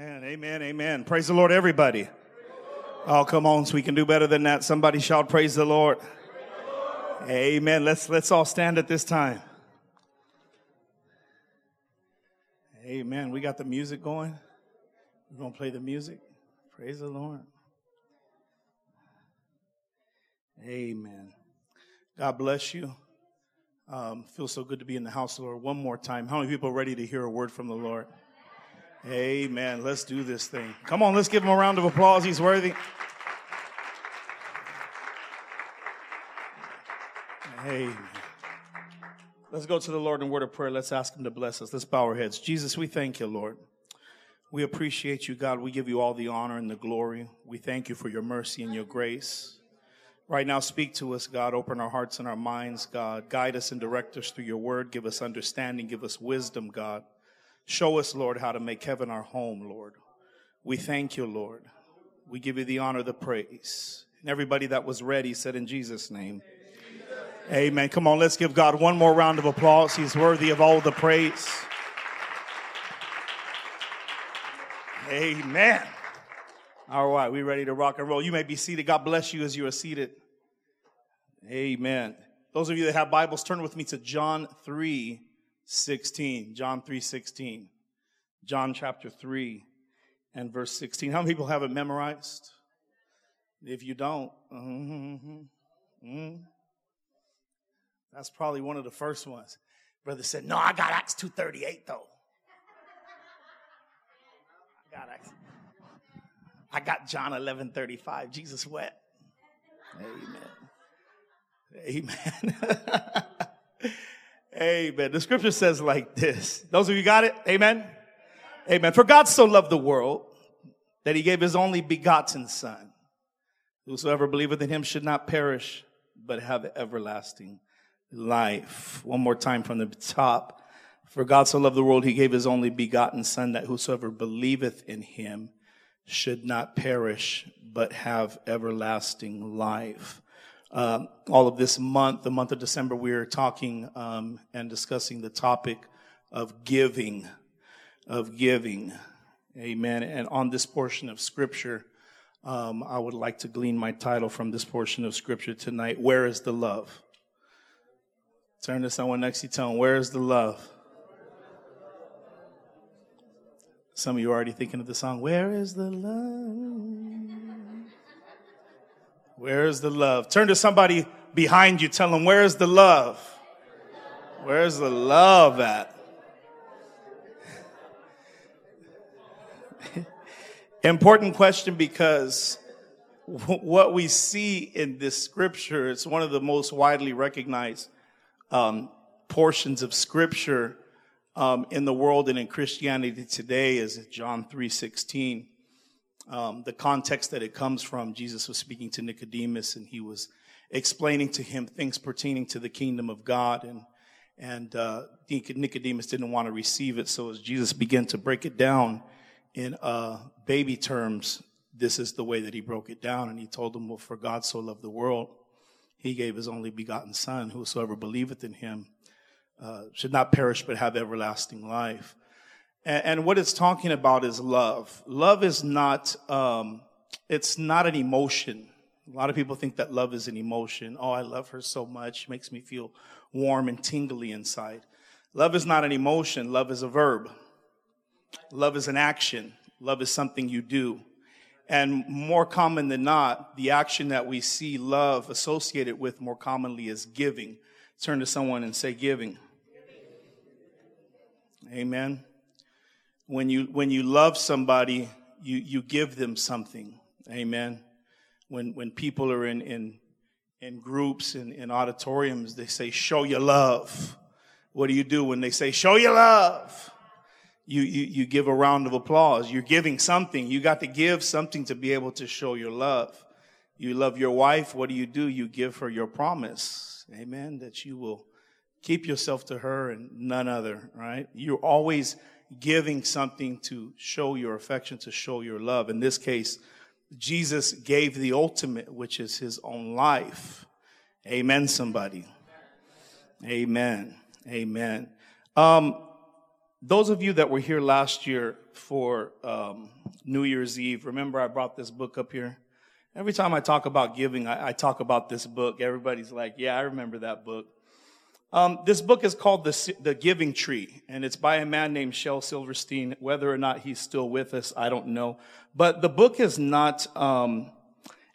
Amen, amen, amen. Praise the Lord, everybody. Oh, come on, so we can do better than that. Somebody shout, praise the Lord. Amen. Let's, let's all stand at this time. Amen. We got the music going. We're going to play the music. Praise the Lord. Amen. God bless you. Um, feels so good to be in the house, of the Lord. One more time. How many people are ready to hear a word from the Lord? Amen. Let's do this thing. Come on, let's give him a round of applause. He's worthy. Amen. Let's go to the Lord in word of prayer. Let's ask him to bless us. Let's bow our heads. Jesus, we thank you, Lord. We appreciate you, God. We give you all the honor and the glory. We thank you for your mercy and your grace. Right now, speak to us, God. Open our hearts and our minds, God. Guide us and direct us through your word. Give us understanding. Give us wisdom, God. Show us, Lord, how to make heaven our home, Lord. We thank you, Lord. We give you the honor, the praise. And everybody that was ready said in Jesus' name. Amen. Come on, let's give God one more round of applause. He's worthy of all the praise. Amen. All right, we ready to rock and roll. You may be seated. God bless you as you are seated. Amen. Those of you that have Bibles, turn with me to John 3 16. John 3 16. John chapter 3 and verse 16. How many people have it memorized? If you don't, mm-hmm, mm-hmm. That's probably one of the first ones. Brother said, No, I got Acts 238 though. I got Acts. I got John 11 35. Jesus wept. Amen. Amen. Amen. The scripture says like this. Those of you got it? Amen. Amen. For God so loved the world that he gave his only begotten son. Whosoever believeth in him should not perish, but have everlasting life. One more time from the top. For God so loved the world, he gave his only begotten Son, that whosoever believeth in him should not perish, but have everlasting life. Um, all of this month, the month of December, we are talking um, and discussing the topic of giving, of giving. Amen. And on this portion of Scripture, um, I would like to glean my title from this portion of Scripture tonight. Where is the love? Turn to someone next to you, tell them, Where's the love? Some of you are already thinking of the song, Where is the love? Where is the love? Turn to somebody behind you, tell them, Where's the love? Where's the love at? Important question because what we see in this scripture, it's one of the most widely recognized um, portions of scripture um, in the world and in Christianity today is John 3.16. Um, the context that it comes from, Jesus was speaking to Nicodemus and he was explaining to him things pertaining to the kingdom of God. And, and uh, Nicodemus didn't want to receive it. So as Jesus began to break it down in uh, baby terms, this is the way that he broke it down. And he told him, well, for God so loved the world he gave his only begotten Son, whosoever believeth in him uh, should not perish but have everlasting life. And, and, what it's talking about is love. Love is not, um, it's not an emotion. A lot of people think that love is an emotion. Oh, I love her so much. It makes me feel warm and tingly inside. Love is not an emotion. Love is a verb. Love is an action. Love is something you do. And more common than not, the action that we see love associated with more commonly is giving. Turn to someone and say giving. Amen. When you, when you love somebody, you, you give them something. Amen. When, when people are in, in, in groups and in, in auditoriums, they say, show your love. What do you do when they say, show your love? you, you, you give a round of applause. You're giving something. You got to give something to be able to show your love. You love your wife. What do you do? You give her your promise. Amen. That you will keep yourself to her and none other, right? You're always giving something to show your affection, to show your love. In this case, Jesus gave the ultimate, which is his own life. Amen, somebody. Amen. Amen. Um, those of you that were here last year for um, New Year's Eve. Remember, I brought this book up here. Every time I talk about giving, I, I talk about this book. Everybody's like, "Yeah, I remember that book." Um, this book is called the, the Giving Tree, and it's by a man named Shel Silverstein. Whether or not he's still with us, I don't know. But the book is not. Um,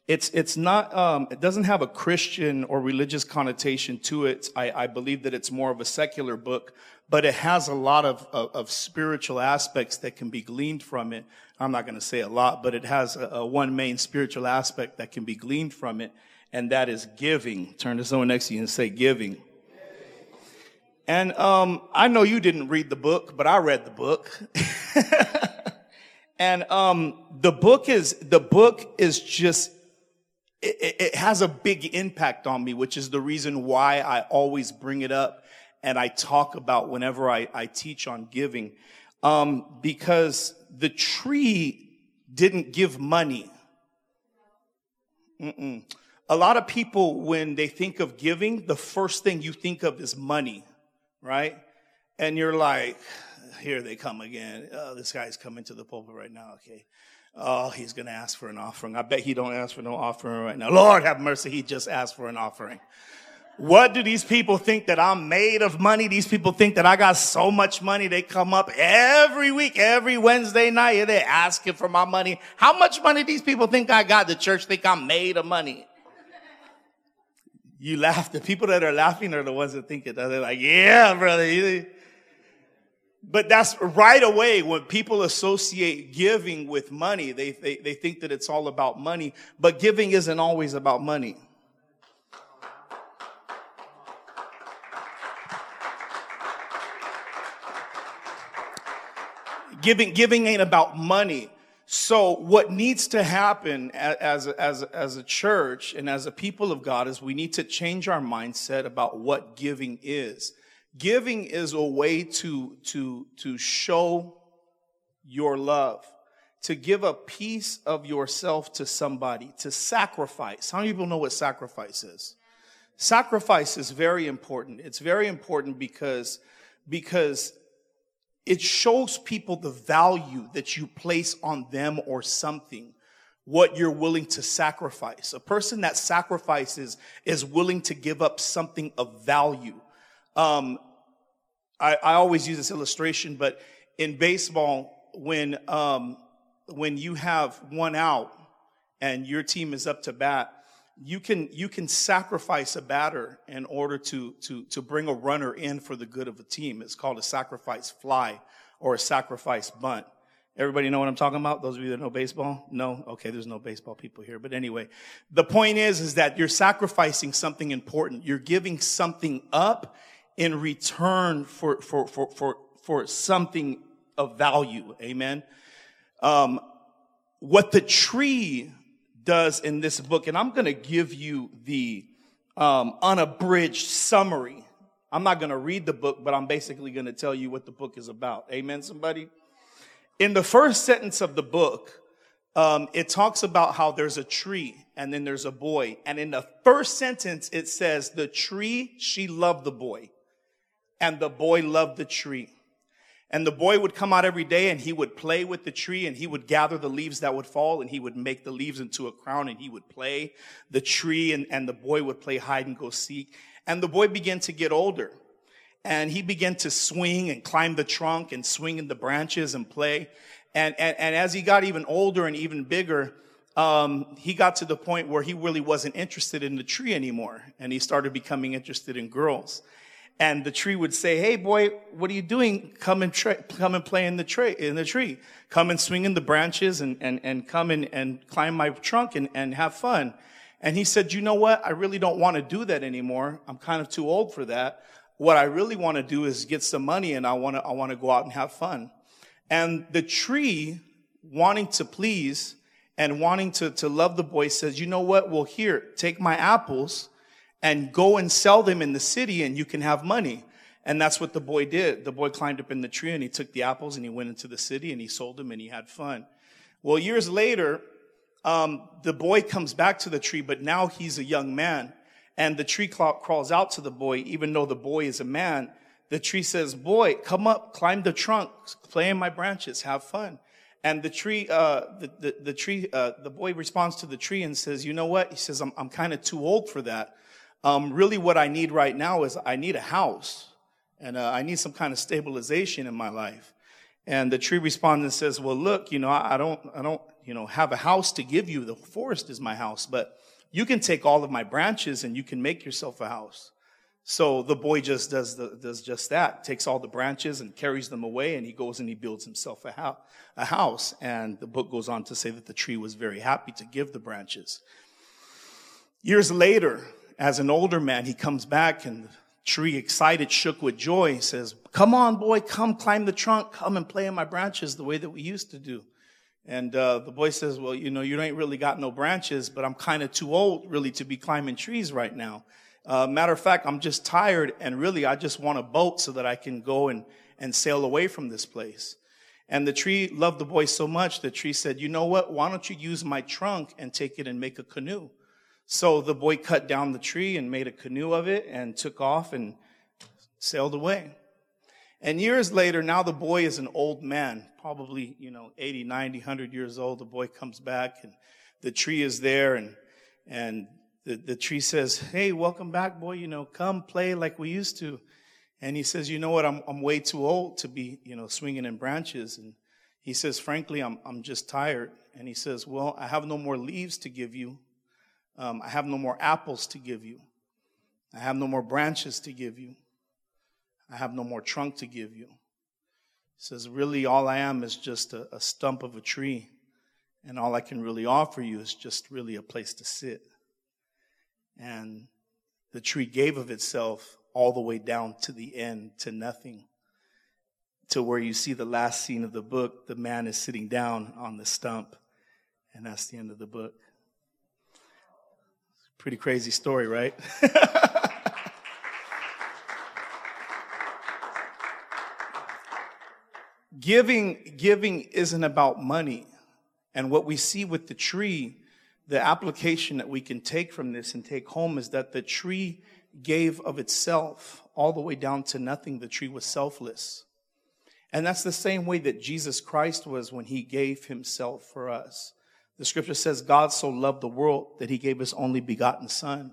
it's it's not. Um, it doesn't have a Christian or religious connotation to it. I, I, believe that it's more of a secular book, but it has a lot of, of, of spiritual aspects that can be gleaned from it. I'm not going to say a lot, but it has a, a one main spiritual aspect that can be gleaned from it, and that is giving. Turn to someone next to you and say giving. And um, I know you didn't read the book, but I read the book. and um, the book is the book is just it, it, has a big impact on me, which is the reason why I always bring it up and I talk about whenever I, I teach on giving, um, because the tree didn't give money. Mm-mm. A lot of people, when they think of giving, the first thing you think of is money right? And you're like, here they come again. Oh, this guy's coming to the pulpit right now. Okay. Oh, he's going to ask for an offering. I bet he don't ask for no offering right now. Lord have mercy. He just asked for an offering. What do these people think that I'm made of money? These people think that I got so much money. They come up every week, every Wednesday night. and They're asking for my money. How much money these people think I got? The church think I'm made of money you laugh. The people that are laughing are the ones that think it. They're like, yeah, brother. But that's right away when people associate giving with money, they, they, they think that it's all about money, but giving isn't always about money. Giving, giving ain't about money. So what needs to happen as as, as a church and as a people of God is we need to change our mindset about what giving is. Giving is a way to, to, to show your love, to give a piece of yourself to somebody, to sacrifice. How many people know what sacrifice is? Sacrifice is very important. It's very important because, because it shows people the value that you place on them or something, what you're willing to sacrifice. A person that sacrifices is willing to give up something of value. Um, I, I, always use this illustration, but in baseball, when um, when you have one out and your team is up to bat, you can you can sacrifice a batter in order to to to bring a runner in for the good of a team. It's called a sacrifice fly or a sacrifice bunt. Everybody know what I'm talking about? Those of you that know baseball? No? Okay, there's no baseball people here. But anyway, the point is, is that you're sacrificing something important. You're giving something up in return for, for, for, for, for something of value. Amen. Um, what the tree does in this book, and I'm going to give you the um, unabridged summary. I'm not going to read the book, but I'm basically going to tell you what the book is about. Amen, somebody? In the first sentence of the book, um, it talks about how there's a tree and then there's a boy. And in the first sentence, it says, the tree, she loved the boy and the boy loved the tree. And the boy would come out every day and he would play with the tree and he would gather the leaves that would fall and he would make the leaves into a crown and he would play the tree and, and the boy would play hide and go seek. And the boy began to get older and he began to swing and climb the trunk and swing in the branches and play. And, and, and as he got even older and even bigger, um, he got to the point where he really wasn't interested in the tree anymore and he started becoming interested in girls and the tree would say, "Hey, boy, what are you doing? Come and tra- come and play in the tree. In the tree, come and swing in the branches, and and and come and and climb my trunk and and have fun." And he said, "You know what? I really don't want to do that anymore. I'm kind of too old for that. What I really want to do is get some money, and I want to I want to go out and have fun." And the tree, wanting to please and wanting to to love the boy, says, "You know what? Well, here, take my apples." And go and sell them in the city and you can have money. And that's what the boy did. The boy climbed up in the tree and he took the apples and he went into the city and he sold them and he had fun. Well, years later, um, the boy comes back to the tree, but now he's a young man. And the tree crawls out to the boy, even though the boy is a man. the tree says, boy, come up, climb the trunk, play in my branches, have fun. And the tree, uh, the, the, the, tree, uh, the boy responds to the tree and says, you know what? He says, I'm, I'm kind of too old for that. Um, really what I need right now is I need a house and uh, I need some kind of stabilization in my life. And the tree responds and says, well, look, you know, I, I don't, I don't, you know, have a house to give you. The forest is my house, but you can take all of my branches and you can make yourself a house. So the boy just does the, does just that, takes all the branches and carries them away, and he goes and he builds himself a, house, a house. And the book goes on to say that the tree was very happy to give the branches. Years later, as an older man, he comes back and the tree, excited, shook with joy, He says, "Come on, boy, come climb the trunk, come and play in my branches the way that we used to do." And uh, the boy says, "Well, you know, you ain't really got no branches, but I'm kind of too old really to be climbing trees right now." Uh, matter of fact, I'm just tired and really I just want a boat so that I can go and, and sail away from this place. And the tree loved the boy so much, the tree said, you know what? Why don't you use my trunk and take it and make a canoe? So the boy cut down the tree and made a canoe of it and took off and sailed away. And years later, now the boy is an old man, probably, you know, 80, 90, 100 years old. The boy comes back and the tree is there and, and the, the tree says, Hey, welcome back, boy. You know, come play like we used to. And he says, You know what? I'm, I'm way too old to be, you know, swinging in branches. And he says, Frankly, I'm, I'm just tired. And he says, Well, I have no more leaves to give you. Um, I have no more apples to give you. I have no more branches to give you. I have no more trunk to give you. He says, Really, all I am is just a, a stump of a tree. And all I can really offer you is just really a place to sit. And the tree gave of itself all the way down to the end, to nothing. To where you see the last scene of the book, the man is sitting down on the stump, and that's the end of the book. Pretty crazy story, right? giving giving isn't about money and what we see with the tree the application that we can take from this and take home is that the tree gave of itself all the way down to nothing. The tree was selfless. And that's the same way that Jesus Christ was when he gave himself for us. The scripture says, God so loved the world that he gave his only begotten son.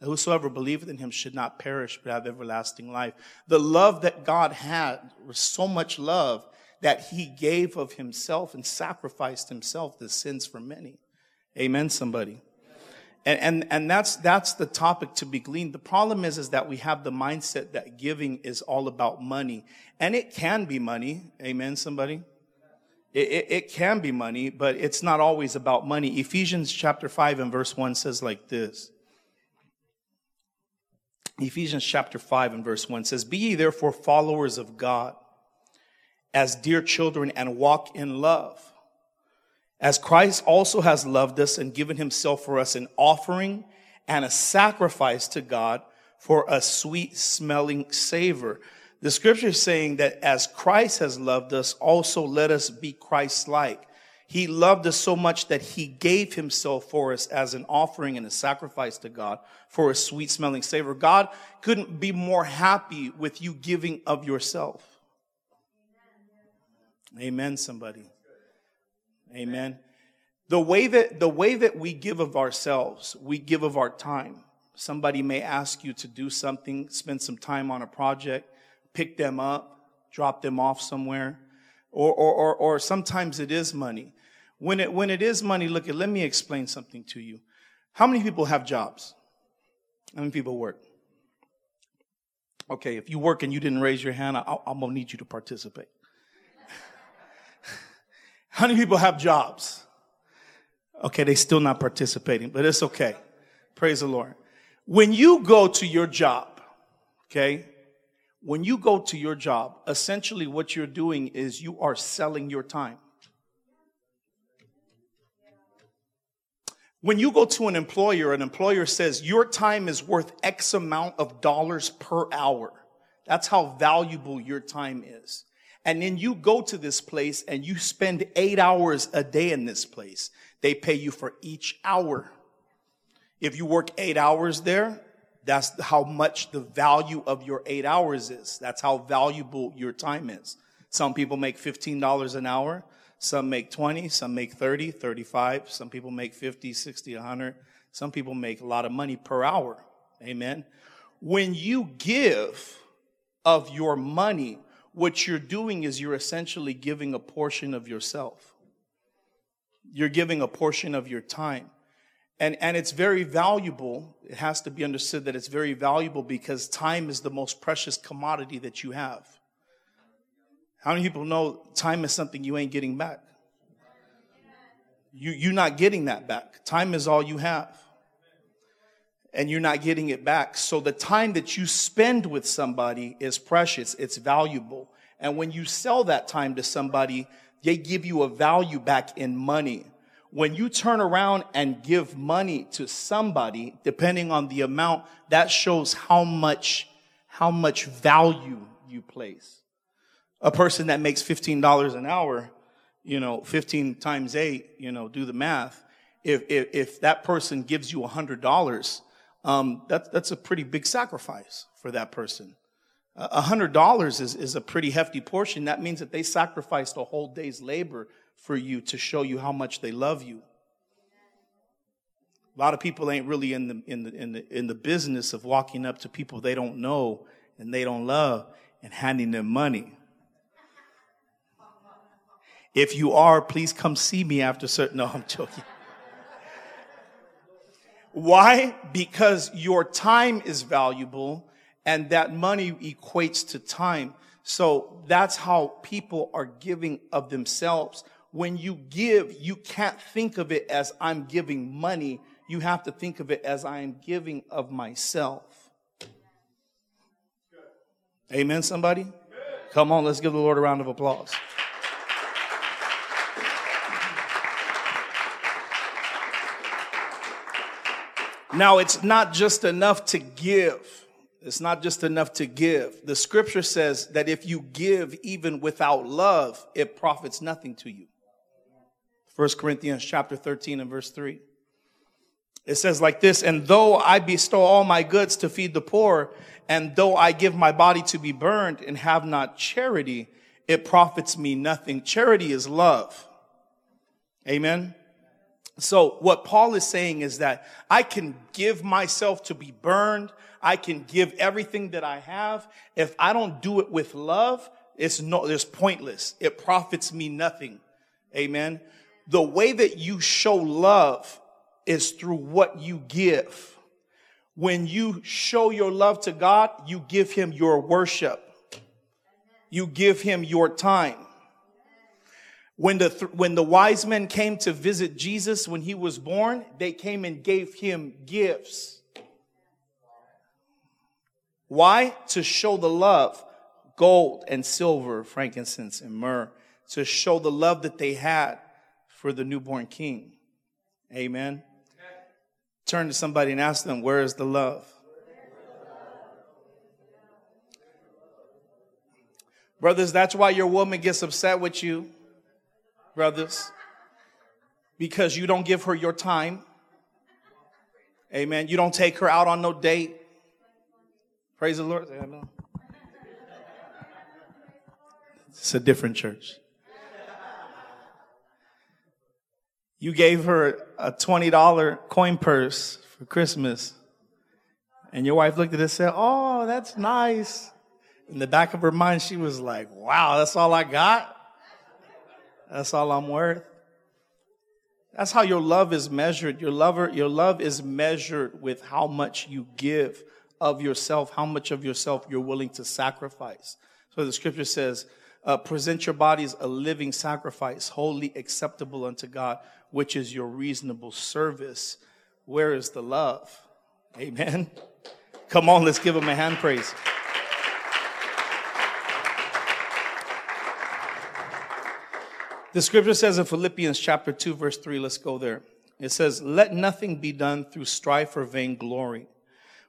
Whosoever believeth in him should not perish, but have everlasting life. The love that God had was so much love that he gave of himself and sacrificed himself the sins for many. Amen, somebody. And, and, and that's, that's the topic to be gleaned. The problem is, is that we have the mindset that giving is all about money. And it can be money. Amen, somebody. It, it, it can be money, but it's not always about money. Ephesians chapter 5 and verse 1 says like this. Ephesians chapter 5 and verse 1 says, Be ye therefore followers of God as dear children and walk in love as Christ also has loved us and given himself for us an offering and a sacrifice to God for a sweet smelling savor. The scripture is saying that as Christ has loved us, also let us be Christ like. He loved us so much that he gave himself for us as an offering and a sacrifice to God for a sweet smelling savor. God couldn't be more happy with you giving of yourself. Amen, somebody. Amen. The way that, the way that we give of ourselves, we give of our time. Somebody may ask you to do something, spend some time on a project, pick them up, drop them off somewhere. Or, or, or, or sometimes it is money. When it, when it is money, look, at, let me explain something to you. How many people have jobs? How many people work? Okay, if you work and you didn't raise your hand, I, I'm gonna need you to participate. How many people have jobs? Okay, they still not participating, but it's okay. Praise the Lord. When you go to your job, okay, when you go to your job, essentially what you're doing is you are selling your time. When you go to an employer, an employer says your time is worth X amount of dollars per hour. That's how valuable your time is and then you go to this place and you spend eight hours a day in this place. They pay you for each hour. If you work eight hours there, That's how much the value of your eight hours is. That's how valuable your time is. Some people make $15 an hour. Some make 20, some make 30, 35. Some people make 50, 60, 100. Some people make a lot of money per hour. Amen. When you give of your money, what you're doing is you're essentially giving a portion of yourself. You're giving a portion of your time. And, and it's very valuable. It has to be understood that it's very valuable because time is the most precious commodity that you have. How many people know time is something you ain't getting back? You, you're not getting that back. Time is all you have. And you're not getting it back. So the time that you spend with somebody is precious. It's valuable. And when you sell that time to somebody, they give you a value back in money when you turn around and give money to somebody, depending on the amount, that shows how much, how much value you place. A person that makes $15 an hour, you know, 15 times eight, you know, do the math. If, if, if that person gives you $100, um, that, that's a pretty big sacrifice for that person. A hundred dollars is, is a pretty hefty portion. That means that they sacrificed a whole day's labor for you to show you how much they love you. A lot of people ain't really in the, in the, in the, in the business of walking up to people they don't know and they don't love and handing them money. If you are, please come see me after certain. No, I'm joking. Why? Because your time is valuable and that money equates to time. So that's how people are giving of themselves when you give, you can't think of it as I'm giving money. You have to think of it as I am giving of myself. Amen, somebody? Come on, let's give the Lord a round of applause. Now, it's not just enough to give. It's not just enough to give. The scripture says that if you give even without love, it profits nothing to you. 1 Corinthians chapter 13 and verse 3. It says like this, and though I bestow all my goods to feed the poor, and though I give my body to be burned and have not charity, it profits me nothing. Charity is love. Amen. So what Paul is saying is that I can give myself to be burned. I can give everything that I have. If I don't do it with love, it's no, it's pointless. It profits me nothing. Amen the way that you show love is through what you give. When you show your love to God, you give him your worship. You give him your time. When the, th- when the wise men came to visit Jesus when he was born, they came and gave him gifts. Why? To show the love. Gold and silver, frankincense and myrrh. To show the love that they had for the newborn king. Amen. Turn to somebody and ask them, Where is the love? Brothers, that's why your woman gets upset with you, brothers, because you don't give her your time. Amen. You don't take her out on no date. Praise the Lord. It's a different church. You gave her a $20 coin purse for Christmas. And your wife looked at it and said, Oh, that's nice. In the back of her mind, she was like, Wow, that's all I got? That's all I'm worth? That's how your love is measured. Your lover, your love is measured with how much you give of yourself, how much of yourself you're willing to sacrifice. So the scripture says, uh, present your bodies a living sacrifice, holy acceptable unto God, which is your reasonable service. Where is the love? Amen. Come on, let's give him a hand praise. The scripture says in Philippians chapter 2, verse 3, let's go there. It says, Let nothing be done through strife or vainglory,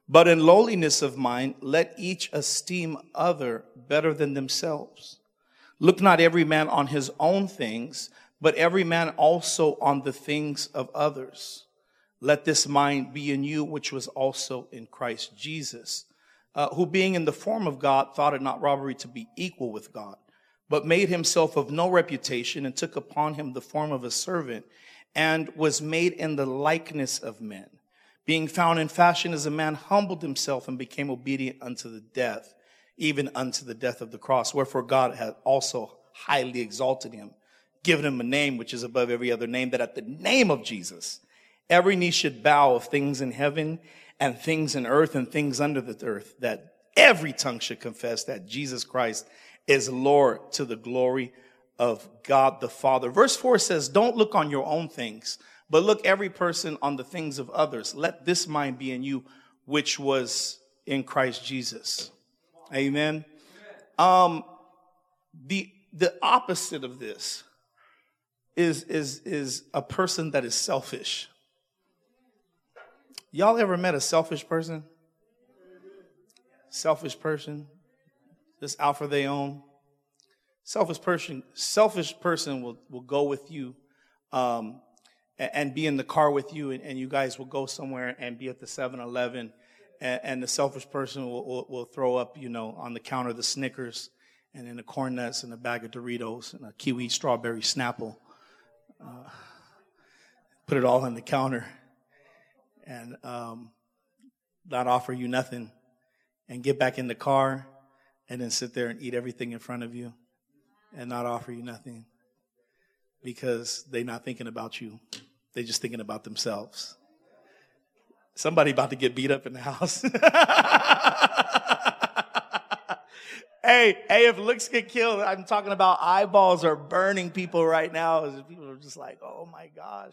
but in lowliness of mind, let each esteem other better than themselves. Look not every man on his own things, but every man also on the things of others. let this mind be in you, which was also in Christ Jesus, uh, who being in the form of God thought it not robbery to be equal with God, but made himself of no reputation and took upon him the form of a servant and was made in the likeness of men. Being found in fashion as a man, humbled himself and became obedient unto the death, even unto the death of the cross. Wherefore God had also highly exalted him, given him a name which is above every other name, that at the name of Jesus, Every knee should bow of things in heaven and things in earth and things under the earth, that every tongue should confess that Jesus Christ is Lord to the glory of God the Father. Verse 4 says, Don't look on your own things, but look every person on the things of others. Let this mind be in you, which was in Christ Jesus. Amen. Um, the, the opposite of this is, is, is a person that is selfish. Y'all ever met a selfish person? Selfish person, just out for their own. Selfish person, selfish person will, will go with you um, and, and, be in the car with you, and, and, you guys will go somewhere and be at the 7 Eleven, and, and, the selfish person will, will, will, throw up, you know, on the counter the Snickers, and then the corn nuts, and a bag of Doritos, and a kiwi strawberry Snapple. Uh, put it all on the counter and um, not offer you nothing and get back in the car and then sit there and eat everything in front of you and not offer you nothing because they're not thinking about you. They're just thinking about themselves. Somebody about to get beat up in the house. hey, hey, if looks get killed, I'm talking about eyeballs are burning people right now. People are just like, oh my gosh.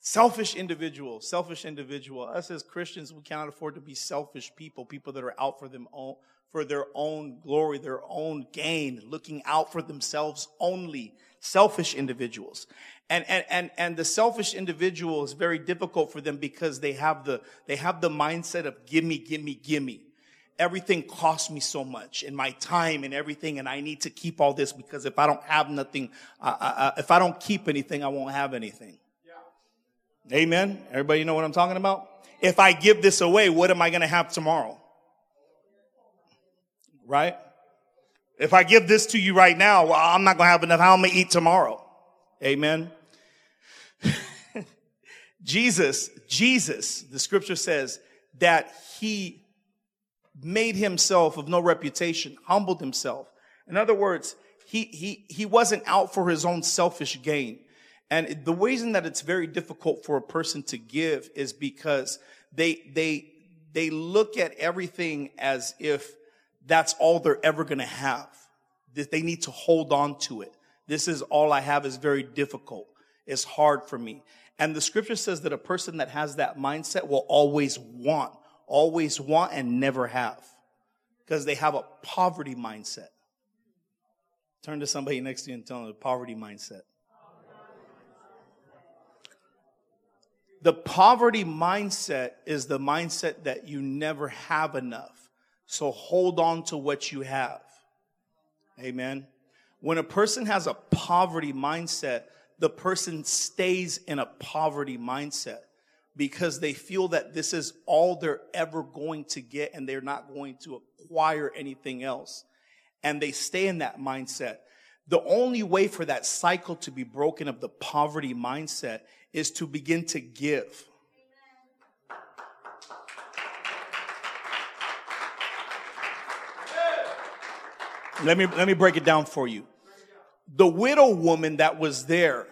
Selfish individual, selfish individual. Us as Christians, we cannot afford to be selfish people, people that are out for them own, for their own glory, their own gain, looking out for themselves only. Selfish individuals. And, and, and, and the selfish individual is very difficult for them because they have the, they have the mindset of gimme, gimme, gimme. Everything costs me so much and my time and everything. And I need to keep all this because if I don't have nothing, uh, uh, if I don't keep anything, I won't have anything. Yeah. Amen. Everybody know what I'm talking about? If I give this away, what am I going to have tomorrow? Right? If I give this to you right now, well, I'm not going to have enough. How am I going to eat tomorrow? Amen. Jesus, Jesus, the scripture says that he made himself of no reputation, humbled himself. In other words, he, he, he wasn't out for his own selfish gain. And the reason that it's very difficult for a person to give is because they, they, they look at everything as if that's all they're ever going to have. They need to hold on to it. This is all I have is very difficult. It's hard for me. And the scripture says that a person that has that mindset will always want, always want and never have because they have a poverty mindset. Turn to somebody next to you and tell them the poverty mindset. The poverty mindset is the mindset that you never have enough. So hold on to what you have. Amen. When a person has a poverty mindset, the person stays in a poverty mindset because they feel that this is all they're ever going to get and they're not going to acquire anything else. And they stay in that mindset. The only way for that cycle to be broken of the poverty mindset is to begin to give. Let me, let me break it down for you. The widow woman that was there,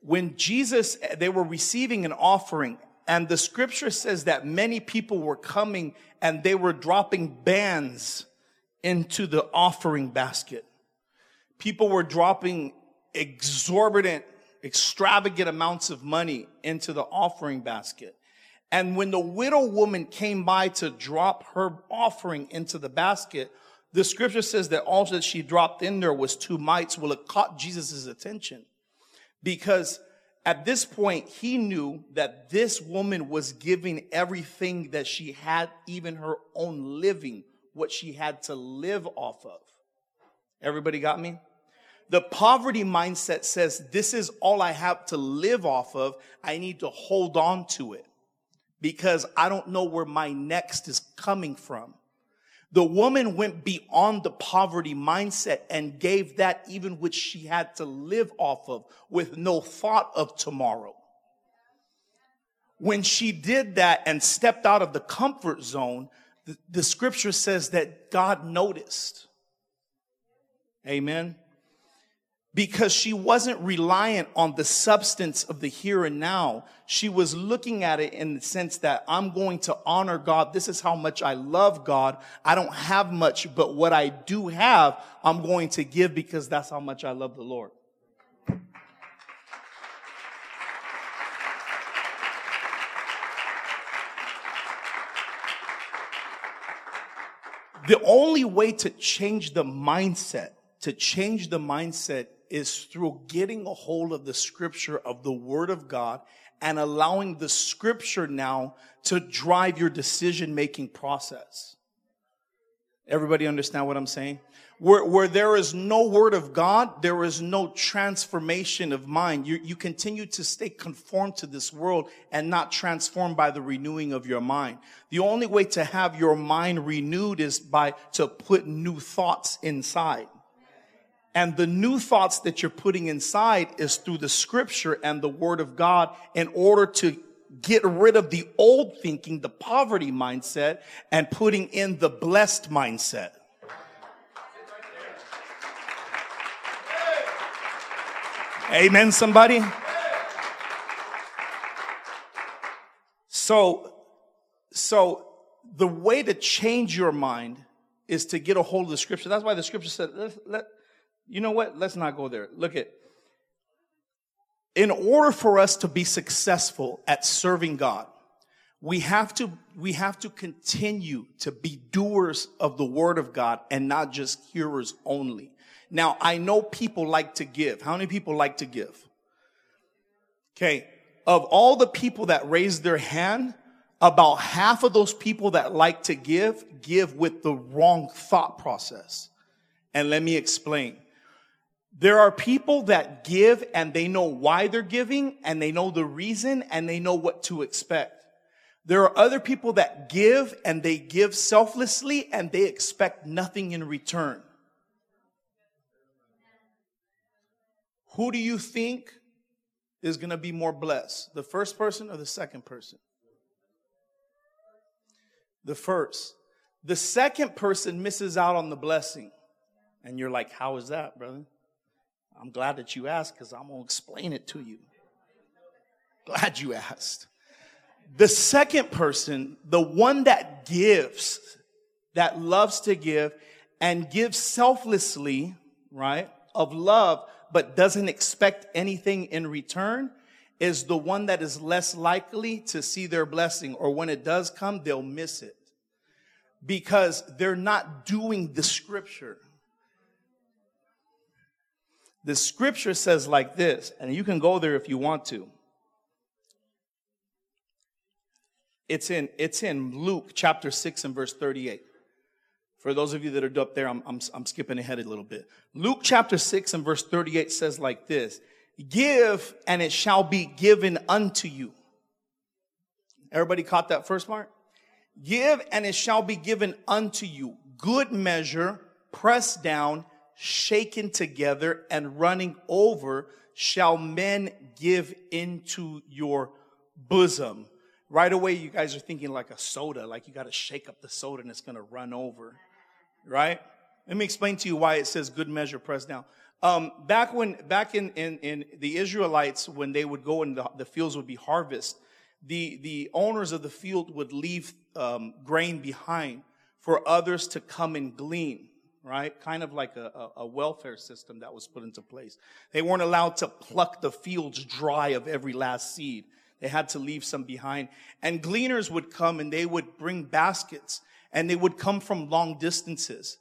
when Jesus, they were receiving an offering, and the scripture says that many people were coming and they were dropping bands into the offering basket. People were dropping exorbitant extravagant amounts of money into the offering basket. And when the widow woman came by to drop her offering into the basket, the scripture says that all that she dropped in there was two mites. Well, it caught Jesus' attention because at this point, he knew that this woman was giving everything that she had, even her own living, what she had to live off of. Everybody got me? The poverty mindset says, this is all I have to live off of. I need to hold on to it because I don't know where my next is coming from. The woman went beyond the poverty mindset and gave that even which she had to live off of with no thought of tomorrow. When she did that and stepped out of the comfort zone, the, the scripture says that God noticed. Amen because she wasn't reliant on the substance of the here and now. She was looking at it in the sense that I'm going to honor God. This is how much I love God. I don't have much, but what I do have, I'm going to give because that's how much I love the Lord. The only way to change the mindset, to change the mindset is through getting a hold of the scripture of the word of God and allowing the scripture now to drive your decision making process. Everybody understand what I'm saying? Where, where there is no word of God, there is no transformation of mind. You, you continue to stay conformed to this world and not transformed by the renewing of your mind. The only way to have your mind renewed is by to put new thoughts inside. And the new thoughts that you're putting inside is through the scripture and the word of God in order to get rid of the old thinking, the poverty mindset, and putting in the blessed mindset. Amen, somebody? So, so the way to change your mind is to get a hold of the scripture. That's why the scripture said, let, let you know what? Let's not go there. Look at, in order for us to be successful at serving God, we have to, we have to continue to be doers of the word of God and not just hearers only. Now, I know people like to give. How many people like to give? Okay. Of all the people that raised their hand, about half of those people that like to give, give with the wrong thought process. And let me explain. There are people that give and they know why they're giving and they know the reason and they know what to expect. There are other people that give and they give selflessly and they expect nothing in return. Who do you think is going to be more blessed? The first person or the second person? The first. The second person misses out on the blessing. And you're like, how is that, brother? I'm glad that you asked because I'm going to explain it to you. Glad you asked. The second person, the one that gives, that loves to give and gives selflessly, right, of love, but doesn't expect anything in return, is the one that is less likely to see their blessing, or when it does come, they'll miss it because they're not doing the scripture. The scripture says like this, and you can go there if you want to. It's in, it's in Luke chapter 6 and verse 38. For those of you that are up there, I'm, I'm, I'm skipping ahead a little bit. Luke chapter 6 and verse 38 says like this Give, and it shall be given unto you. Everybody caught that first part? Give, and it shall be given unto you. Good measure, pressed down, shaken together and running over shall men give into your bosom. Right away, you guys are thinking like a soda, like you got to shake up the soda and it's going to run over. Right? Let me explain to you why it says good measure pressed down. Um, back when, back in, in, in, the Israelites, when they would go and the, the, fields would be harvest, the, the owners of the field would leave um, grain behind for others to come and glean right? Kind of like a, a, welfare system that was put into place. They weren't allowed to pluck the fields dry of every last seed. They had to leave some behind. And gleaners would come and they would bring baskets and they would come from long distances.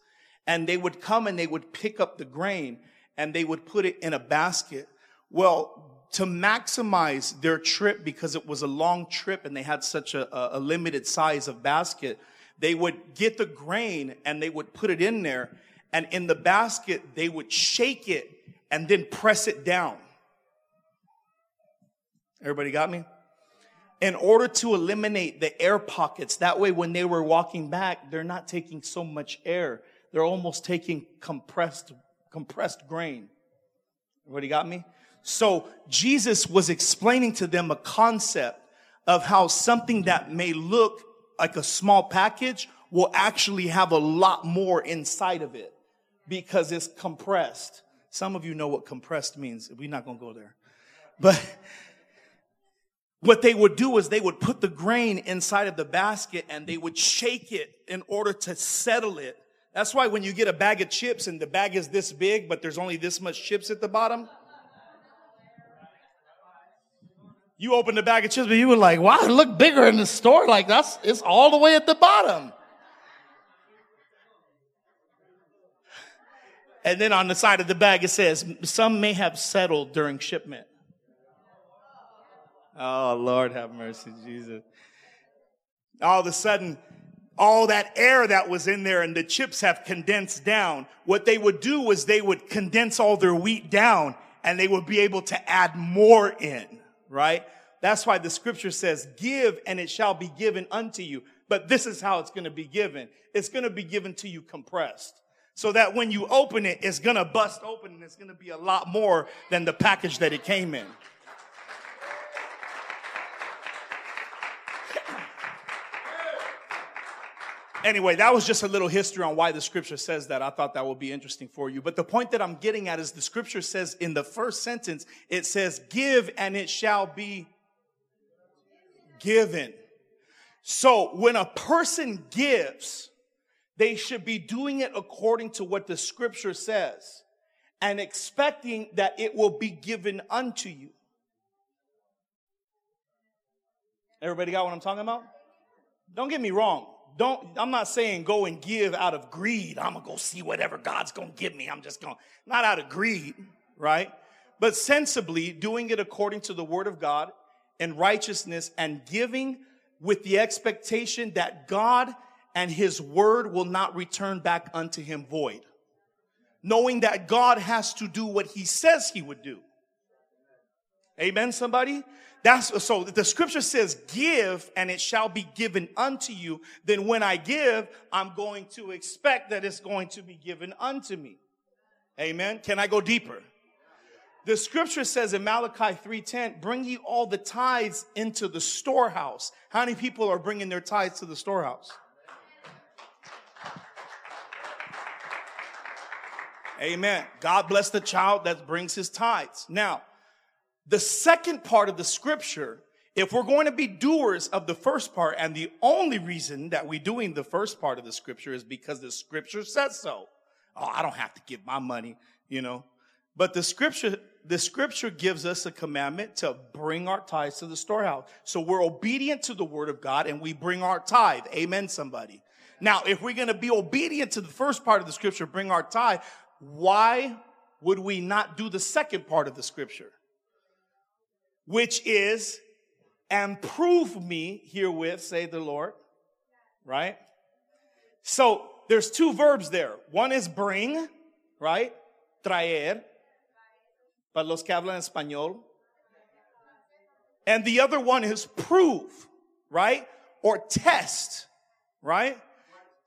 And they would come and they would pick up the grain and they would put it in a basket. Well, to maximize their trip because it was a long trip and they had such a, a limited size of basket, they would get the grain and they would put it in there. And in the basket, they would shake it and then press it down. Everybody got me? In order to eliminate the air pockets, that way when they were walking back, they're not taking so much air. They're almost taking compressed, compressed grain. Everybody got me? So Jesus was explaining to them a concept of how something that may look like a small package will actually have a lot more inside of it because it's compressed. Some of you know what compressed means. We're not going to go there. But what they would do is they would put the grain inside of the basket and they would shake it in order to settle it. That's why when you get a bag of chips and the bag is this big, but there's only this much chips at the bottom, You opened the bag of chips, but you were like, wow, it looked bigger in the store. Like that's, it's all the way at the bottom. And then on the side of the bag, it says, some may have settled during shipment. Oh, Lord, have mercy, Jesus. All of a sudden, all that air that was in there and the chips have condensed down. What they would do was they would condense all their wheat down and they would be able to add more in right? That's why the scripture says, give and it shall be given unto you. But this is how it's going to be given. It's going to be given to you compressed. So that when you open it, it's going to bust open and it's going to be a lot more than the package that it came in. Anyway, that was just a little history on why the scripture says that. I thought that would be interesting for you. But the point that I'm getting at is the scripture says in the first sentence, it says, give and it shall be given. So when a person gives, they should be doing it according to what the scripture says and expecting that it will be given unto you. Everybody got what I'm talking about? Don't get me wrong don't, I'm not saying go and give out of greed. I'm going to go see whatever God's going to give me. I'm just to, not out of greed, right? But sensibly doing it according to the word of God in righteousness and giving with the expectation that God and his word will not return back unto him void. Knowing that God has to do what he says he would do. Amen, somebody? That's so the scripture says, give and it shall be given unto you. Then when I give, I'm going to expect that it's going to be given unto me. Amen. Can I go deeper? The scripture says in Malachi 3:10, bring ye all the tithes into the storehouse. How many people are bringing their tithes to the storehouse? Amen. God bless the child that brings his tithes. Now, the second part of the scripture, if we're going to be doers of the first part, and the only reason that we're doing the first part of the scripture is because the scripture says so. Oh, I don't have to give my money, you know. But the scripture, the scripture gives us a commandment to bring our tithes to the storehouse. So we're obedient to the word of God and we bring our tithe. Amen, somebody. Now, if we're going to be obedient to the first part of the scripture, bring our tithe, why would we not do the second part of the scripture? Which is, and prove me herewith, say the Lord. Right? So there's two verbs there. One is bring, right? Traer, para los que hablan español. And the other one is prove, right? Or test, right?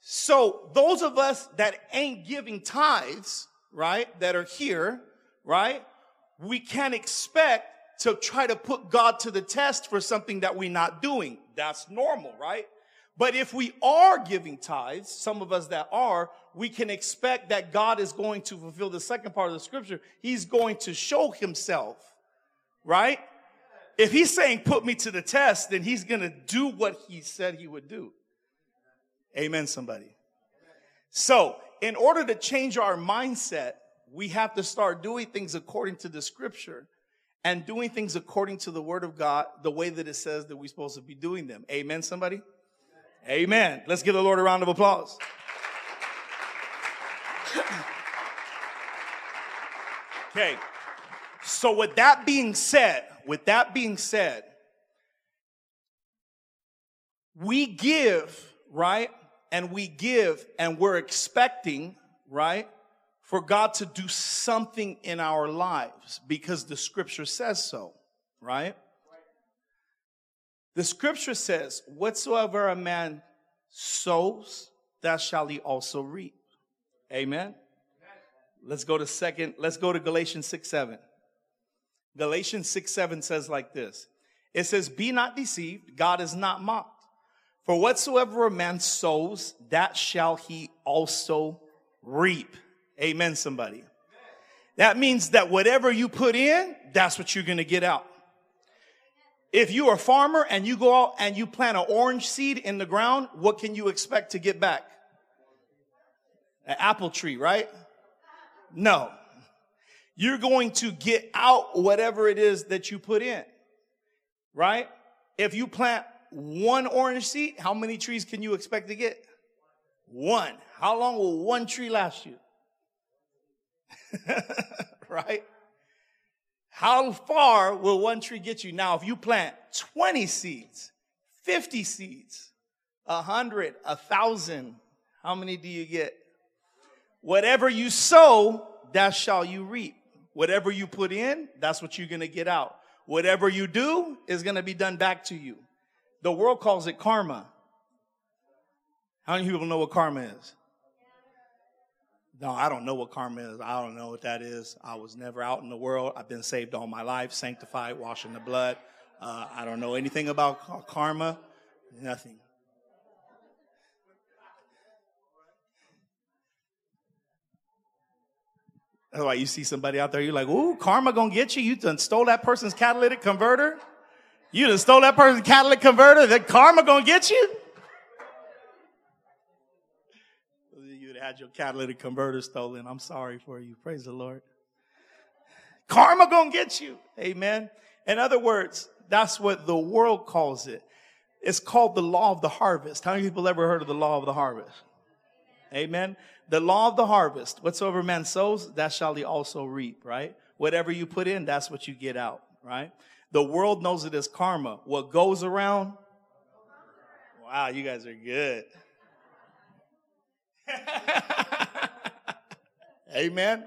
So those of us that ain't giving tithes, right, that are here, right, we can expect to try to put God to the test for something that we're not doing. That's normal, right? But if we are giving tithes, some of us that are, we can expect that God is going to fulfill the second part of the scripture. He's going to show himself, right? If he's saying, put me to the test, then he's going to do what he said he would do. Amen, somebody. So, in order to change our mindset, we have to start doing things according to the scripture and doing things according to the word of God, the way that it says that we're supposed to be doing them. Amen, somebody? Amen. Let's give the Lord a round of applause. okay. So with that being said, with that being said, we give, right? And we give and we're expecting, right? For God to do something in our lives because the scripture says so, right? The scripture says, whatsoever a man sows, that shall he also reap. Amen. Let's go to second, let's go to Galatians 6 7. Galatians 6 7 says like this It says, Be not deceived, God is not mocked. For whatsoever a man sows, that shall he also reap. Amen, somebody. That means that whatever you put in, that's what you're going to get out. If you are a farmer and you go out and you plant an orange seed in the ground, what can you expect to get back? An apple tree, right? No. You're going to get out whatever it is that you put in, right? If you plant one orange seed, how many trees can you expect to get? One. How long will one tree last you? right? How far will one tree get you? Now, if you plant 20 seeds, 50 seeds, a hundred, a thousand, how many do you get? Whatever you sow, that shall you reap. Whatever you put in, that's what you're going to get out. Whatever you do is going to be done back to you. The world calls it karma. How many people know what karma is? No, I don't know what karma is. I don't know what that is. I was never out in the world. I've been saved all my life, sanctified, washing the blood. Uh, I don't know anything about karma. Nothing. That's why you see somebody out there, you're like, ooh, karma gonna get you. You done stole that person's catalytic converter. You done stole that person's catalytic converter. That karma gonna get you. Had your catalytic converter stolen. I'm sorry for you. Praise the Lord. Karma gonna get you. Amen. In other words, that's what the world calls it. It's called the law of the harvest. How many people ever heard of the law of the harvest? Amen. The law of the harvest. Whatsoever man sows, that shall he also reap, right? Whatever you put in, that's what you get out, right? The world knows it as karma. What goes around? Wow, you guys are good. Amen.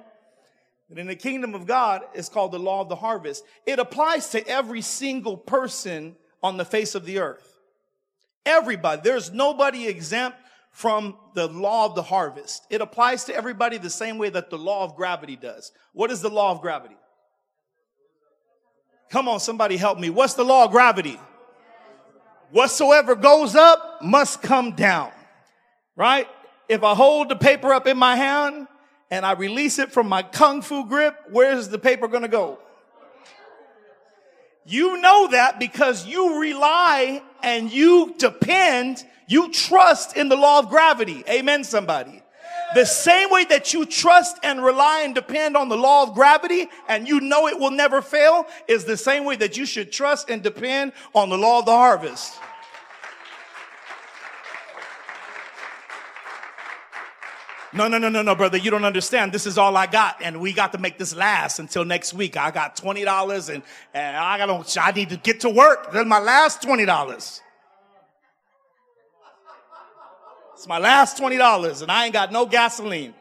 And in the kingdom of God, it's called the law of the harvest. It applies to every single person on the face of the earth. Everybody. There's nobody exempt from the law of the harvest. It applies to everybody the same way that the law of gravity does. What is the law of gravity? Come on, somebody help me. What's the law of gravity? Whatsoever goes up must come down. Right? If I hold the paper up in my hand and I release it from my kung fu grip, where's the paper going to go? You know that because you rely and you depend, you trust in the law of gravity. Amen, somebody. The same way that you trust and rely and depend on the law of gravity and you know it will never fail is the same way that you should trust and depend on the law of the harvest. No, no, no, no, no, brother. You don't understand. This is all I got. And we got to make this last until next week. I got $20 and, and I got I need to get to work. That's my last $20. It's my last $20 and I ain't got no gasoline.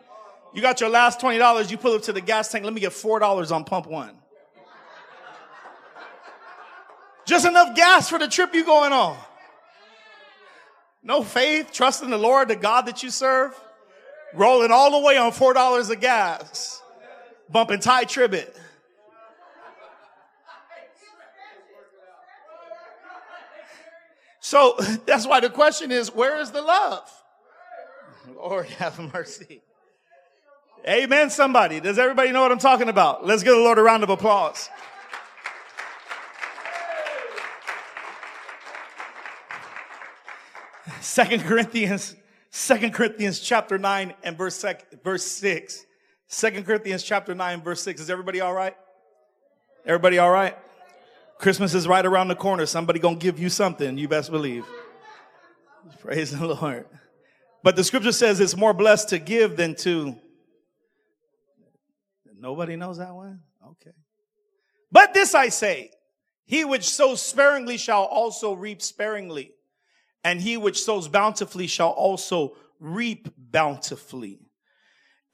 You got your last $20. You pull up to the gas tank. Let me get $4 on pump one. Just enough gas for the trip you going on. No faith, trust in the Lord, the God that you serve rolling all the way on four dollars of gas, bumping Tye Tribbett. So that's why the question is, where is the love? Lord have mercy. Amen, somebody. Does everybody know what I'm talking about? Let's give the Lord a round of applause. Second Corinthians Second Corinthians chapter 9 and verse, sec- verse 6. Second Corinthians chapter 9 verse 6. Is everybody all right? Everybody all right? Christmas is right around the corner. Somebody gonna give you something. You best believe. Praise the Lord. But the scripture says it's more blessed to give than to. Nobody knows that one? Okay. But this I say, he which sows sparingly shall also reap sparingly and he which sows bountifully shall also reap bountifully.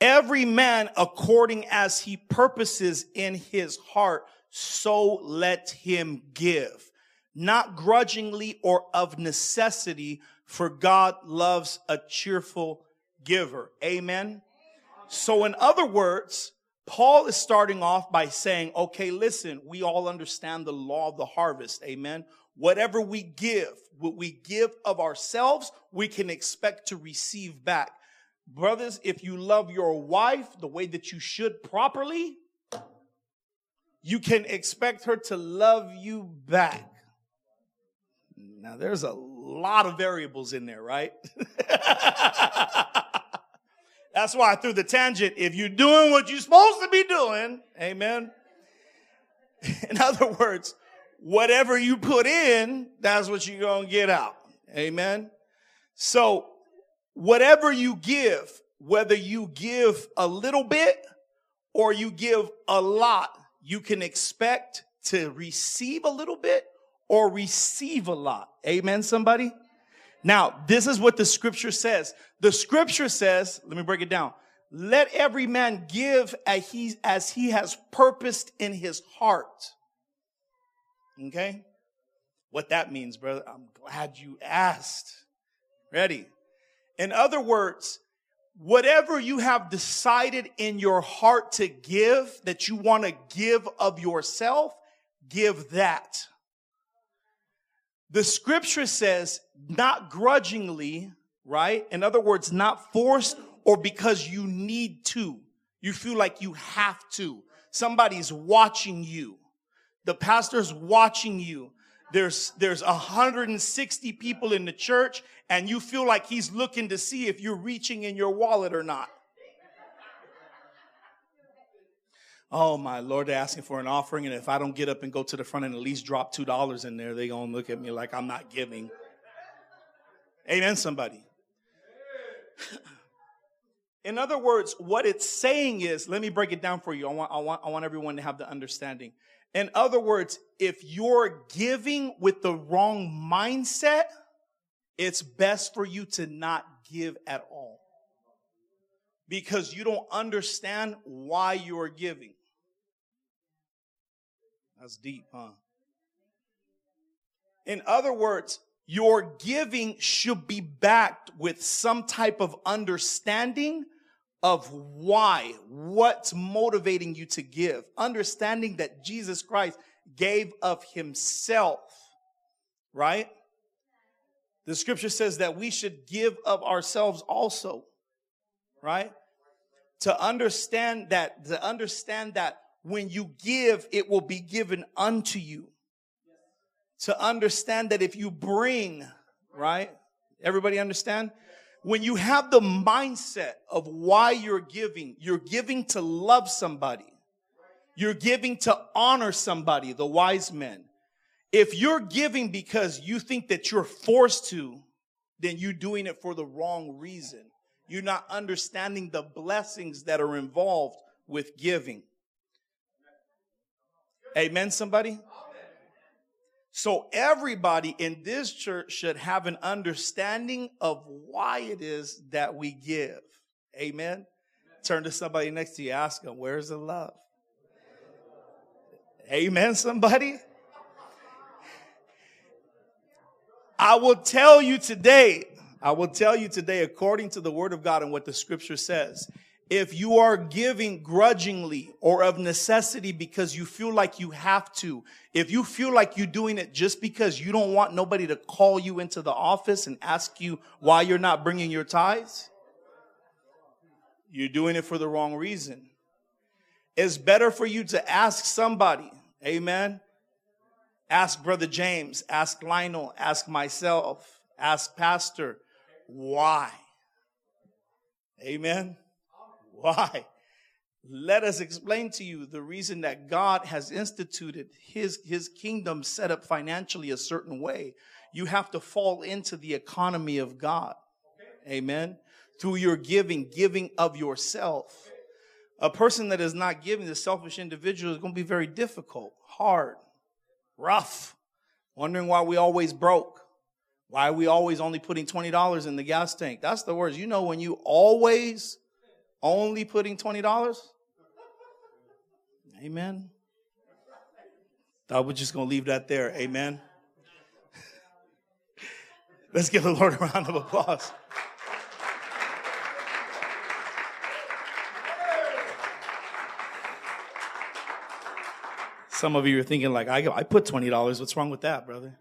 Every man according as he purposes in his heart, so let him give. Not grudgingly or of necessity, for God loves a cheerful giver. Amen. So in other words, Paul is starting off by saying, okay, listen, we all understand the law of the harvest. Amen. Whatever we give, what we give of ourselves, we can expect to receive back. Brothers, if you love your wife the way that you should properly, you can expect her to love you back. Now, there's a lot of variables in there, right? That's why I threw the tangent. If you're doing what you're supposed to be doing, amen. In other words, whatever you put in, that's what you're going to get out. Amen. So whatever you give, whether you give a little bit or you give a lot, you can expect to receive a little bit or receive a lot. Amen, somebody? Now, this is what the scripture says. The scripture says, let me break it down. Let every man give as he, as he has purposed in his heart. Okay? What that means, brother, I'm glad you asked. Ready? In other words, whatever you have decided in your heart to give, that you want to give of yourself, give that. The scripture says, not grudgingly, right? In other words, not forced or because you need to. You feel like you have to. Somebody's watching you. The pastor's watching you. There's, there's 160 people in the church and you feel like he's looking to see if you're reaching in your wallet or not. Oh my Lord, they're asking for an offering, and if I don't get up and go to the front and at least drop two dollars in there, they're gonna look at me like I'm not giving. Amen, somebody. In other words, what it's saying is, let me break it down for you. I want, I want, I want everyone to have the understanding. In other words, if you're giving with the wrong mindset, it's best for you to not give at all. Because you don't understand why you're giving. That's deep, huh? In other words, your giving should be backed with some type of understanding of why, what's motivating you to give. Understanding that Jesus Christ gave of himself, right? The scripture says that we should give of ourselves also, right? To understand that, to understand that when you give, it will be given unto you. To understand that if you bring, right? Everybody understand? When you have the mindset of why you're giving, you're giving to love somebody. You're giving to honor somebody, the wise men. If you're giving because you think that you're forced to, then you're doing it for the wrong reason. You're not understanding the blessings that are involved with giving. Amen, somebody? So everybody in this church should have an understanding of why it is that we give. Amen. Turn to somebody next to you, ask them, where's the love? Amen, somebody. I will tell you today, I will tell you today, according to the word of God and what the scripture says, if you are giving grudgingly or of necessity because you feel like you have to, if you feel like you're doing it just because you don't want nobody to call you into the office and ask you why you're not bringing your tithes, you're doing it for the wrong reason. It's better for you to ask somebody, amen. Ask Brother James, ask Lionel, ask myself, ask Pastor, why? Amen. Why? Let us explain to you the reason that God has instituted his, his kingdom set up financially a certain way. You have to fall into the economy of God. Amen. Through your giving, giving of yourself. A person that is not giving, the selfish individual, is going to be very difficult, hard, rough, wondering why we always broke. Why are we always only putting $20 in the gas tank? That's the words. You know, when you always Only putting $20? Amen. Thought we're just going to leave that there. Amen. Let's give the Lord a round of applause. Some of you are thinking, like, I, I put $20. What's wrong with that, brother?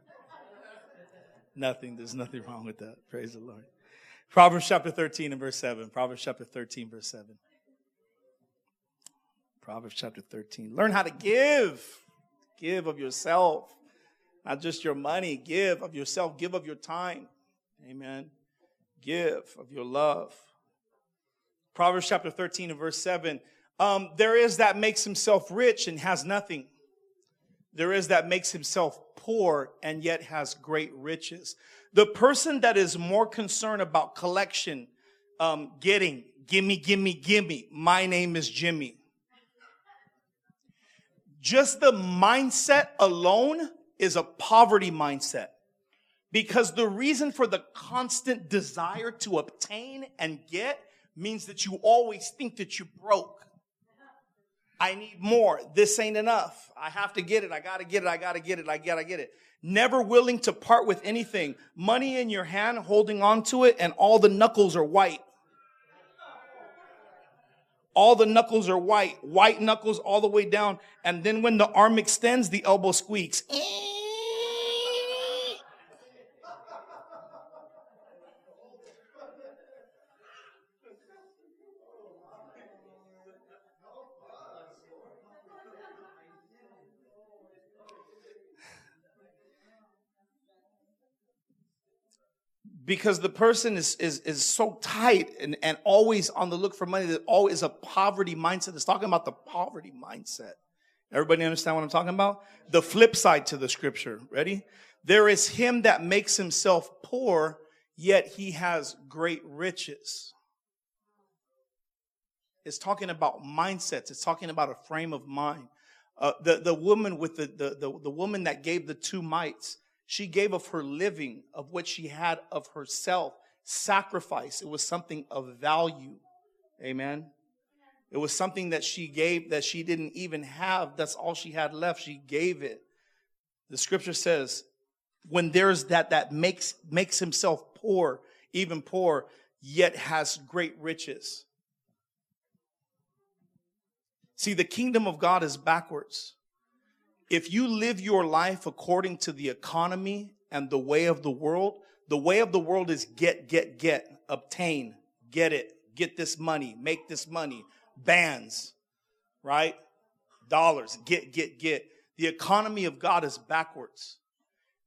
nothing. There's nothing wrong with that. Praise the Lord. Proverbs chapter 13 and verse 7. Proverbs chapter 13, verse 7. Proverbs chapter 13. Learn how to give. Give of yourself. Not just your money. Give of yourself. Give of your time. Amen. Give of your love. Proverbs chapter 13 and verse 7. Um, there is that makes himself rich and has nothing. There is that makes himself poor and yet has great riches. The person that is more concerned about collection, um, getting, gimme, gimme, gimme, my name is Jimmy. Just the mindset alone is a poverty mindset. Because the reason for the constant desire to obtain and get means that you always think that you're broke. I need more. This ain't enough. I have to get it. I gotta get it. I gotta get it. I gotta get it. Never willing to part with anything. Money in your hand, holding on to it, and all the knuckles are white. All the knuckles are white. White knuckles all the way down. And then when the arm extends, the elbow squeaks. Eh. Because the person is, is, is so tight and, and always on the look for money that always a poverty mindset. It's talking about the poverty mindset. Everybody understand what I'm talking about? The flip side to the scripture. Ready? There is him that makes himself poor, yet he has great riches. It's talking about mindsets. It's talking about a frame of mind. Uh, the, the woman with the, the, the, the woman that gave the two mites, she gave of her living, of what she had of herself, sacrifice. It was something of value. Amen. It was something that she gave that she didn't even have. That's all she had left. She gave it. The scripture says, when there's that that makes makes himself poor, even poor, yet has great riches. See, the kingdom of God is backwards if you live your life according to the economy and the way of the world, the way of the world is get, get, get, obtain, get it, get this money, make this money, bands, right? Dollars, get, get, get. The economy of God is backwards.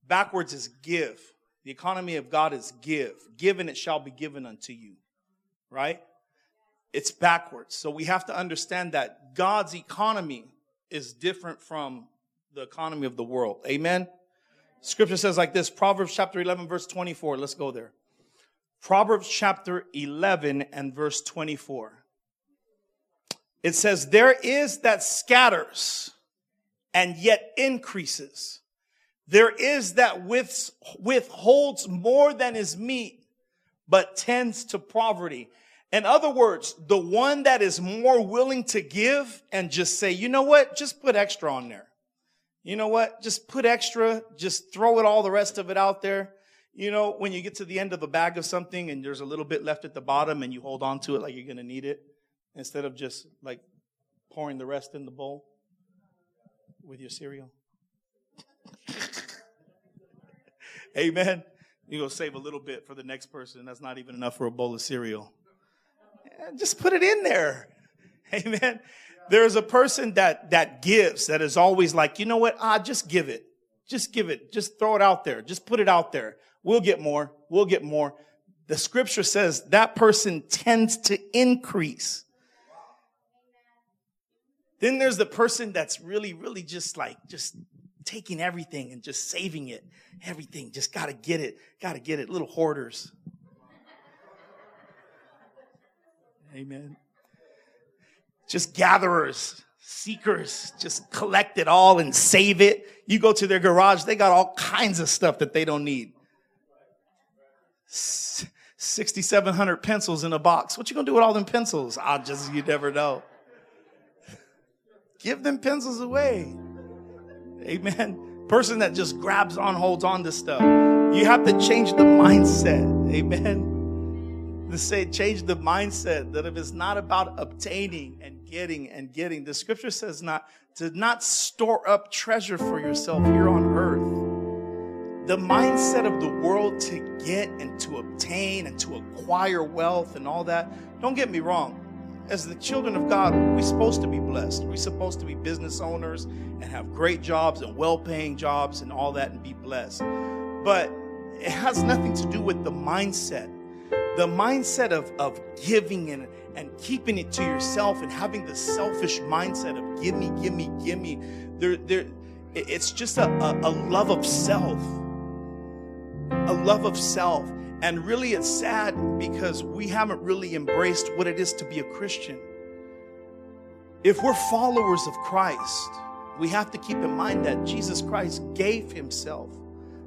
Backwards is give. The economy of God is give. Given it shall be given unto you, right? It's backwards. So we have to understand that God's economy is different from the economy of the world. Amen. Scripture says like this Proverbs chapter 11, verse 24. Let's go there. Proverbs chapter 11 and verse 24. It says, There is that scatters and yet increases. There is that withholds more than is meet, but tends to poverty. In other words, the one that is more willing to give and just say, you know what, just put extra on there you know what? Just put extra, just throw it all the rest of it out there. You know, when you get to the end of a bag of something and there's a little bit left at the bottom and you hold on to it like you're going to need it instead of just like pouring the rest in the bowl with your cereal. Amen. You go save a little bit for the next person. That's not even enough for a bowl of cereal. Eh, just put it in there. Amen. There's a person that, that gives, that is always like, you know what? Ah, just give it. Just give it. Just throw it out there. Just put it out there. We'll get more. We'll get more. The scripture says that person tends to increase. Then there's the person that's really, really just like, just taking everything and just saving it. Everything. Just gotta get it. Gotta get it. Little hoarders. Amen just gatherers, seekers, just collect it all and save it. You go to their garage, they got all kinds of stuff that they don't need. 6,700 pencils in a box. What you gonna do with all them pencils? I just, you never know. Give them pencils away. Amen. Person that just grabs on, holds on to stuff. You have to change the mindset. Amen. To say, change the mindset that if it's not about obtaining and getting and getting, the scripture says not to not store up treasure for yourself here on earth. The mindset of the world to get and to obtain and to acquire wealth and all that. Don't get me wrong as the children of God, we're supposed to be blessed. We're supposed to be business owners and have great jobs and well paying jobs and all that and be blessed. But it has nothing to do with the mindset. The mindset of, of giving and, and keeping it to yourself and having the selfish mindset of give me, give me, give me. There, there, it's just a, a, a love of self. A love of self. And really, it's sad because we haven't really embraced what it is to be a Christian. If we're followers of Christ, we have to keep in mind that Jesus Christ gave himself.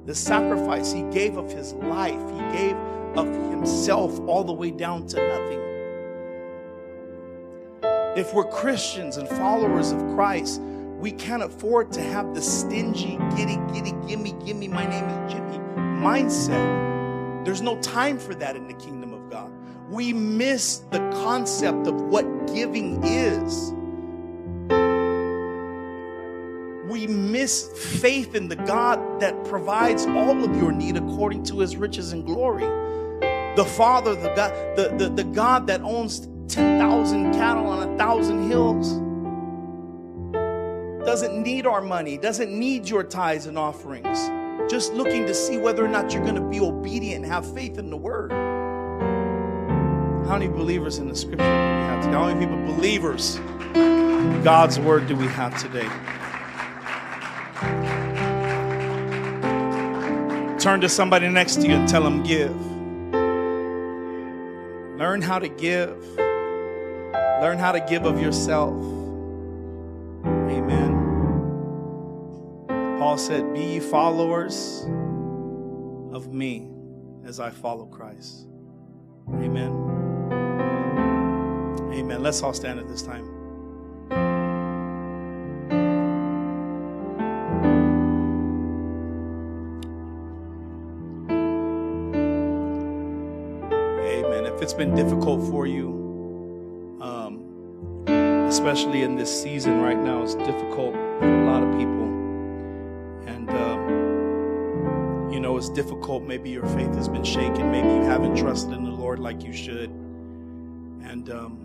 The sacrifice he gave of his life, he gave of himself all the way down to nothing. If we're Christians and followers of Christ, we can't afford to have the stingy, giddy, giddy, gimme, gimme, my name is Jimmy mindset. There's no time for that in the kingdom of God. We miss the concept of what giving is. We miss faith in the God that provides all of your need according to his riches and glory. The Father, the God, the, the, the God that owns 10,000 cattle on a thousand hills doesn't need our money, doesn't need your tithes and offerings just looking to see whether or not you're going to be obedient and have faith in the word. How many believers in the scripture do we have today? How many people, believers, God's word do we have today? Turn to somebody next to you and tell them, give. Learn how to give. Learn how to give of yourself. Amen. Paul said, Be ye followers of me as I follow Christ. Amen. Amen. Let's all stand at this time. If it's been difficult for you, um, especially in this season right now, it's difficult for a lot of people And, um, you know, it's difficult. Maybe your faith has been shaken. Maybe you haven't trusted in the Lord like you should. And um,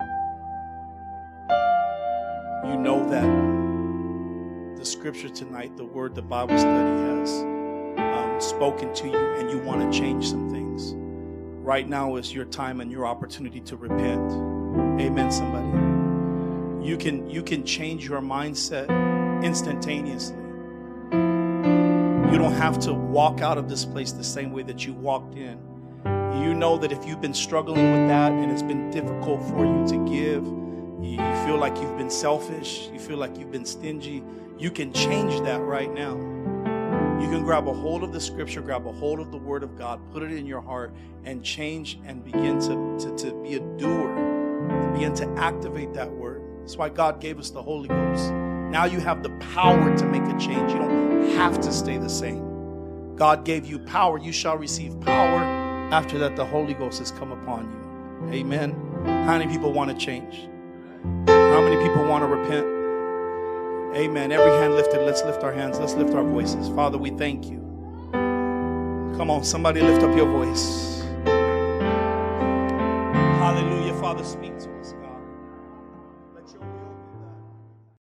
you know that the scripture tonight, the word, the Bible study has um, spoken to you, and you want to change some things. Right now is your time and your opportunity to repent. Amen, somebody. You can you can change your mindset instantaneously. You don't have to walk out of this place the same way that you walked in. You know that if you've been struggling with that and it's been difficult for you to give, you feel like you've been selfish, you feel like you've been stingy, you can change that right now. You can grab a hold of the scripture, grab a hold of the word of God, put it in your heart, and change and begin to, to, to be a doer, to begin to activate that word. That's why God gave us the Holy Ghost. Now you have the power to make a change. You don't have to stay the same. God gave you power. You shall receive power. After that, the Holy Ghost has come upon you. Amen. How many people want to change? How many people want to repent? Amen. Every hand lifted. Let's lift our hands. Let's lift our voices. Father, we thank you. Come on, somebody lift up your voice. Hallelujah. Father, speak to us.